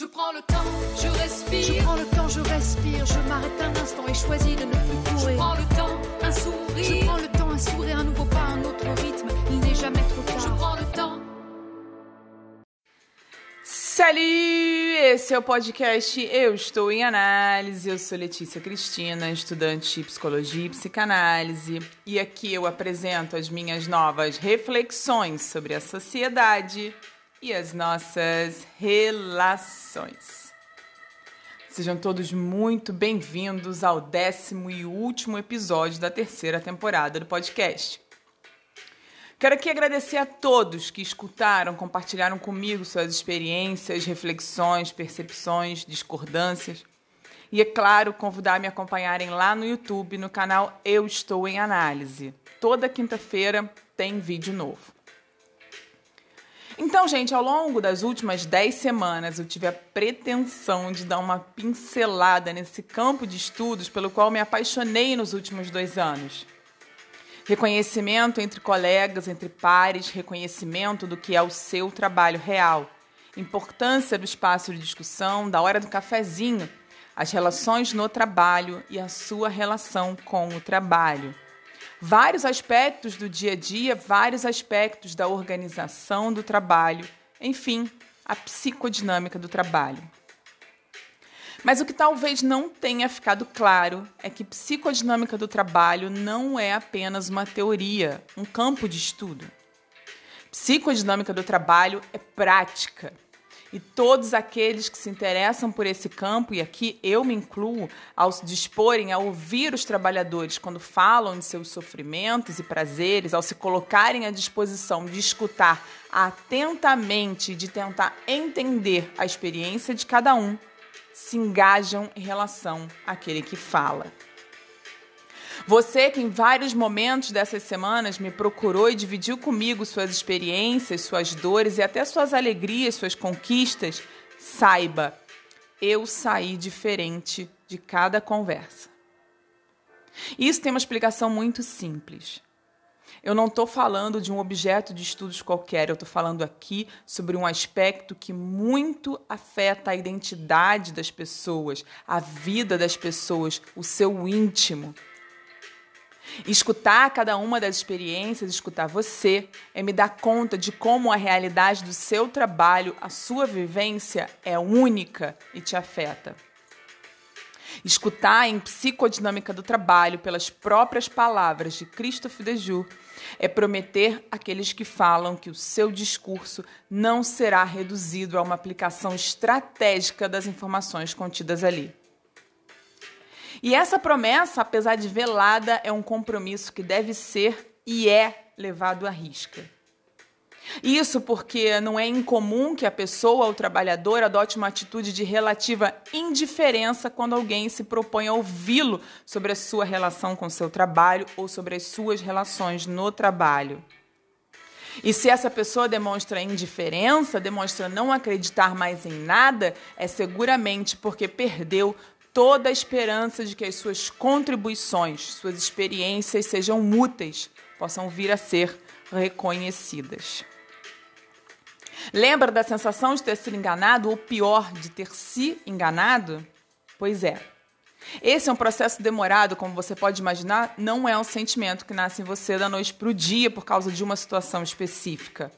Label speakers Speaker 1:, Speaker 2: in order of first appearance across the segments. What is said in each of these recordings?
Speaker 1: Je prends le temps, je respire.
Speaker 2: Je prends le temps, je respire. Je m'arrête un instant et choisis de ne plus courir.
Speaker 1: Je prends le temps, un
Speaker 2: Je
Speaker 1: sourire.
Speaker 2: prends le temps, un sourire, un nouveau pas, un autre rythme. Il n'est jamais trop
Speaker 1: Je
Speaker 2: tard.
Speaker 1: prends le temps.
Speaker 3: Salut! Esse é o podcast Eu Estou em Análise. Eu sou Letícia Cristina, estudante de psicologia e psicanálise, e aqui eu apresento as minhas novas reflexões sobre a sociedade e as nossas relações. Sejam todos muito bem-vindos ao décimo e último episódio da terceira temporada do podcast. Quero aqui agradecer a todos que escutaram, compartilharam comigo suas experiências, reflexões, percepções, discordâncias. E, é claro, convidar a me acompanharem lá no YouTube, no canal Eu Estou em Análise. Toda quinta-feira tem vídeo novo. Então, gente, ao longo das últimas 10 semanas eu tive a pretensão de dar uma pincelada nesse campo de estudos pelo qual me apaixonei nos últimos dois anos. Reconhecimento entre colegas, entre pares, reconhecimento do que é o seu trabalho real. Importância do espaço de discussão, da hora do cafezinho, as relações no trabalho e a sua relação com o trabalho. Vários aspectos do dia a dia, vários aspectos da organização do trabalho, enfim, a psicodinâmica do trabalho. Mas o que talvez não tenha ficado claro é que psicodinâmica do trabalho não é apenas uma teoria, um campo de estudo. Psicodinâmica do trabalho é prática. E todos aqueles que se interessam por esse campo, e aqui eu me incluo, ao se disporem a ouvir os trabalhadores quando falam de seus sofrimentos e prazeres, ao se colocarem à disposição de escutar atentamente, de tentar entender a experiência de cada um, se engajam em relação àquele que fala. Você que em vários momentos dessas semanas me procurou e dividiu comigo suas experiências, suas dores e até suas alegrias, suas conquistas, saiba, eu saí diferente de cada conversa. Isso tem uma explicação muito simples. Eu não estou falando de um objeto de estudos qualquer, eu estou falando aqui sobre um aspecto que muito afeta a identidade das pessoas, a vida das pessoas, o seu íntimo. Escutar cada uma das experiências, escutar você, é me dar conta de como a realidade do seu trabalho, a sua vivência é única e te afeta. Escutar em psicodinâmica do trabalho pelas próprias palavras de Christophe Dejoux é prometer àqueles que falam que o seu discurso não será reduzido a uma aplicação estratégica das informações contidas ali. E essa promessa, apesar de velada, é um compromisso que deve ser e é levado à risca. Isso porque não é incomum que a pessoa ou o trabalhador adote uma atitude de relativa indiferença quando alguém se propõe a ouvi-lo sobre a sua relação com seu trabalho ou sobre as suas relações no trabalho. E se essa pessoa demonstra indiferença, demonstra não acreditar mais em nada, é seguramente porque perdeu toda a esperança de que as suas contribuições, suas experiências sejam úteis, possam vir a ser reconhecidas. Lembra da sensação de ter sido enganado, ou pior, de ter se enganado? Pois é. Esse é um processo demorado, como você pode imaginar, não é um sentimento que nasce em você da noite para o dia por causa de uma situação específica.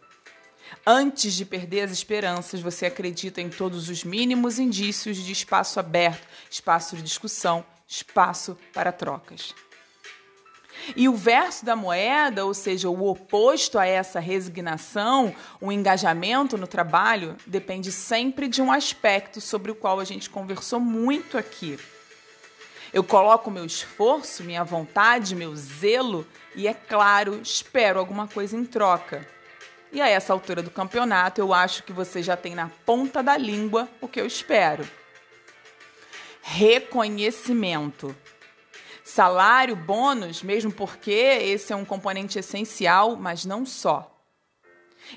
Speaker 3: Antes de perder as esperanças, você acredita em todos os mínimos indícios de espaço aberto, espaço de discussão, espaço para trocas. E o verso da moeda, ou seja, o oposto a essa resignação, o engajamento no trabalho, depende sempre de um aspecto sobre o qual a gente conversou muito aqui. Eu coloco meu esforço, minha vontade, meu zelo e, é claro, espero alguma coisa em troca. E a essa altura do campeonato, eu acho que você já tem na ponta da língua o que eu espero. Reconhecimento. Salário, bônus, mesmo porque esse é um componente essencial, mas não só.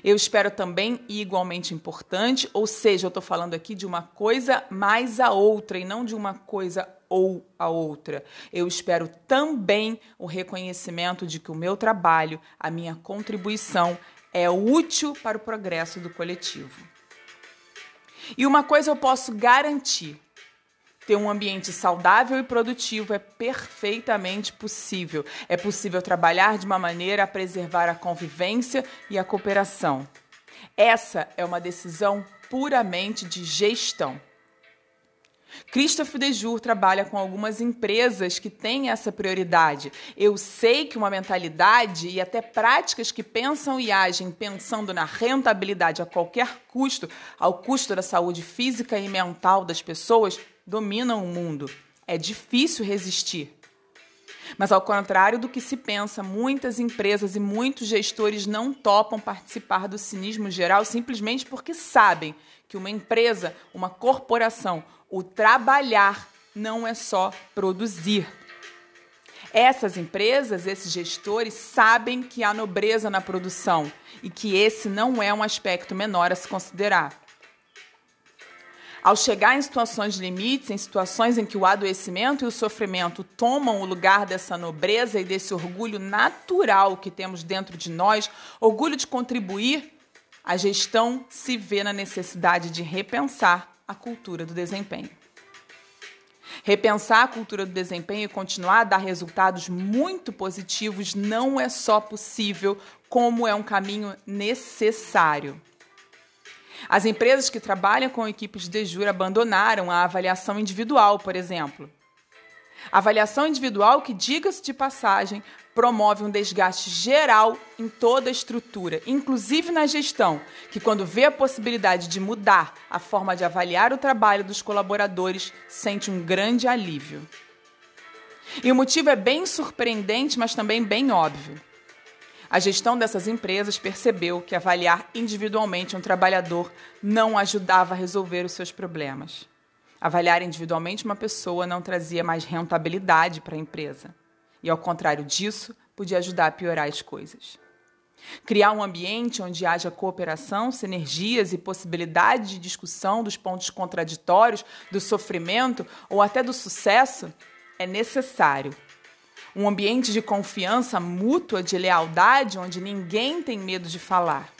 Speaker 3: Eu espero também, e igualmente importante, ou seja, eu estou falando aqui de uma coisa mais a outra e não de uma coisa ou a outra. Eu espero também o reconhecimento de que o meu trabalho, a minha contribuição é útil para o progresso do coletivo. E uma coisa eu posso garantir: ter um ambiente saudável e produtivo é perfeitamente possível. É possível trabalhar de uma maneira a preservar a convivência e a cooperação. Essa é uma decisão puramente de gestão. Christophe Dejour trabalha com algumas empresas que têm essa prioridade. Eu sei que uma mentalidade e até práticas que pensam e agem pensando na rentabilidade a qualquer custo, ao custo da saúde física e mental das pessoas, dominam o mundo. É difícil resistir. Mas, ao contrário do que se pensa, muitas empresas e muitos gestores não topam participar do cinismo geral simplesmente porque sabem que uma empresa, uma corporação, o trabalhar não é só produzir. Essas empresas, esses gestores, sabem que há nobreza na produção e que esse não é um aspecto menor a se considerar. Ao chegar em situações de limites, em situações em que o adoecimento e o sofrimento tomam o lugar dessa nobreza e desse orgulho natural que temos dentro de nós, orgulho de contribuir, a gestão se vê na necessidade de repensar a cultura do desempenho. Repensar a cultura do desempenho e continuar a dar resultados muito positivos não é só possível, como é um caminho necessário. As empresas que trabalham com equipes de jura abandonaram a avaliação individual, por exemplo. Avaliação individual que, diga-se de passagem, promove um desgaste geral em toda a estrutura, inclusive na gestão, que, quando vê a possibilidade de mudar a forma de avaliar o trabalho dos colaboradores, sente um grande alívio. E o motivo é bem surpreendente, mas também bem óbvio. A gestão dessas empresas percebeu que avaliar individualmente um trabalhador não ajudava a resolver os seus problemas. Avaliar individualmente uma pessoa não trazia mais rentabilidade para a empresa. E, ao contrário disso, podia ajudar a piorar as coisas. Criar um ambiente onde haja cooperação, sinergias e possibilidade de discussão dos pontos contraditórios, do sofrimento ou até do sucesso é necessário um ambiente de confiança mútua, de lealdade, onde ninguém tem medo de falar.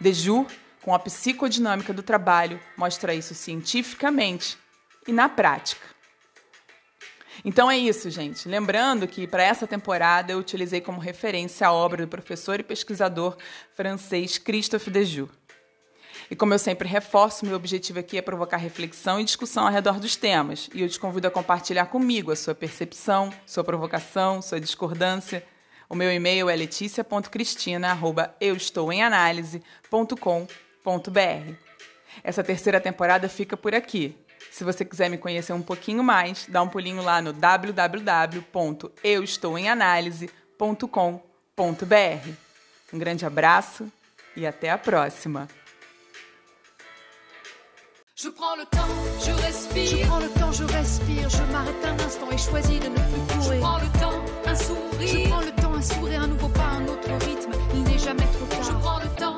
Speaker 3: Dejour, com a psicodinâmica do trabalho, mostra isso cientificamente e na prática. Então é isso, gente. Lembrando que para essa temporada eu utilizei como referência a obra do professor e pesquisador francês Christophe Dejour. E como eu sempre reforço, meu objetivo aqui é provocar reflexão e discussão ao redor dos temas. E eu te convido a compartilhar comigo a sua percepção, sua provocação, sua discordância. O meu e-mail é leticia.cristina.eustouemanalise.com.br. Essa terceira temporada fica por aqui. Se você quiser me conhecer um pouquinho mais, dá um pulinho lá no www.eustouemanalise.com.br. Um grande abraço e até a próxima!
Speaker 1: Je prends le temps, je respire.
Speaker 2: Je prends le temps, je respire. Je m'arrête un instant et choisis de ne plus courir. Je prends le temps, un sourire. Je prends le temps, un sourire, un nouveau pas, un autre rythme. Il n'est jamais trop tard. Je prends le temps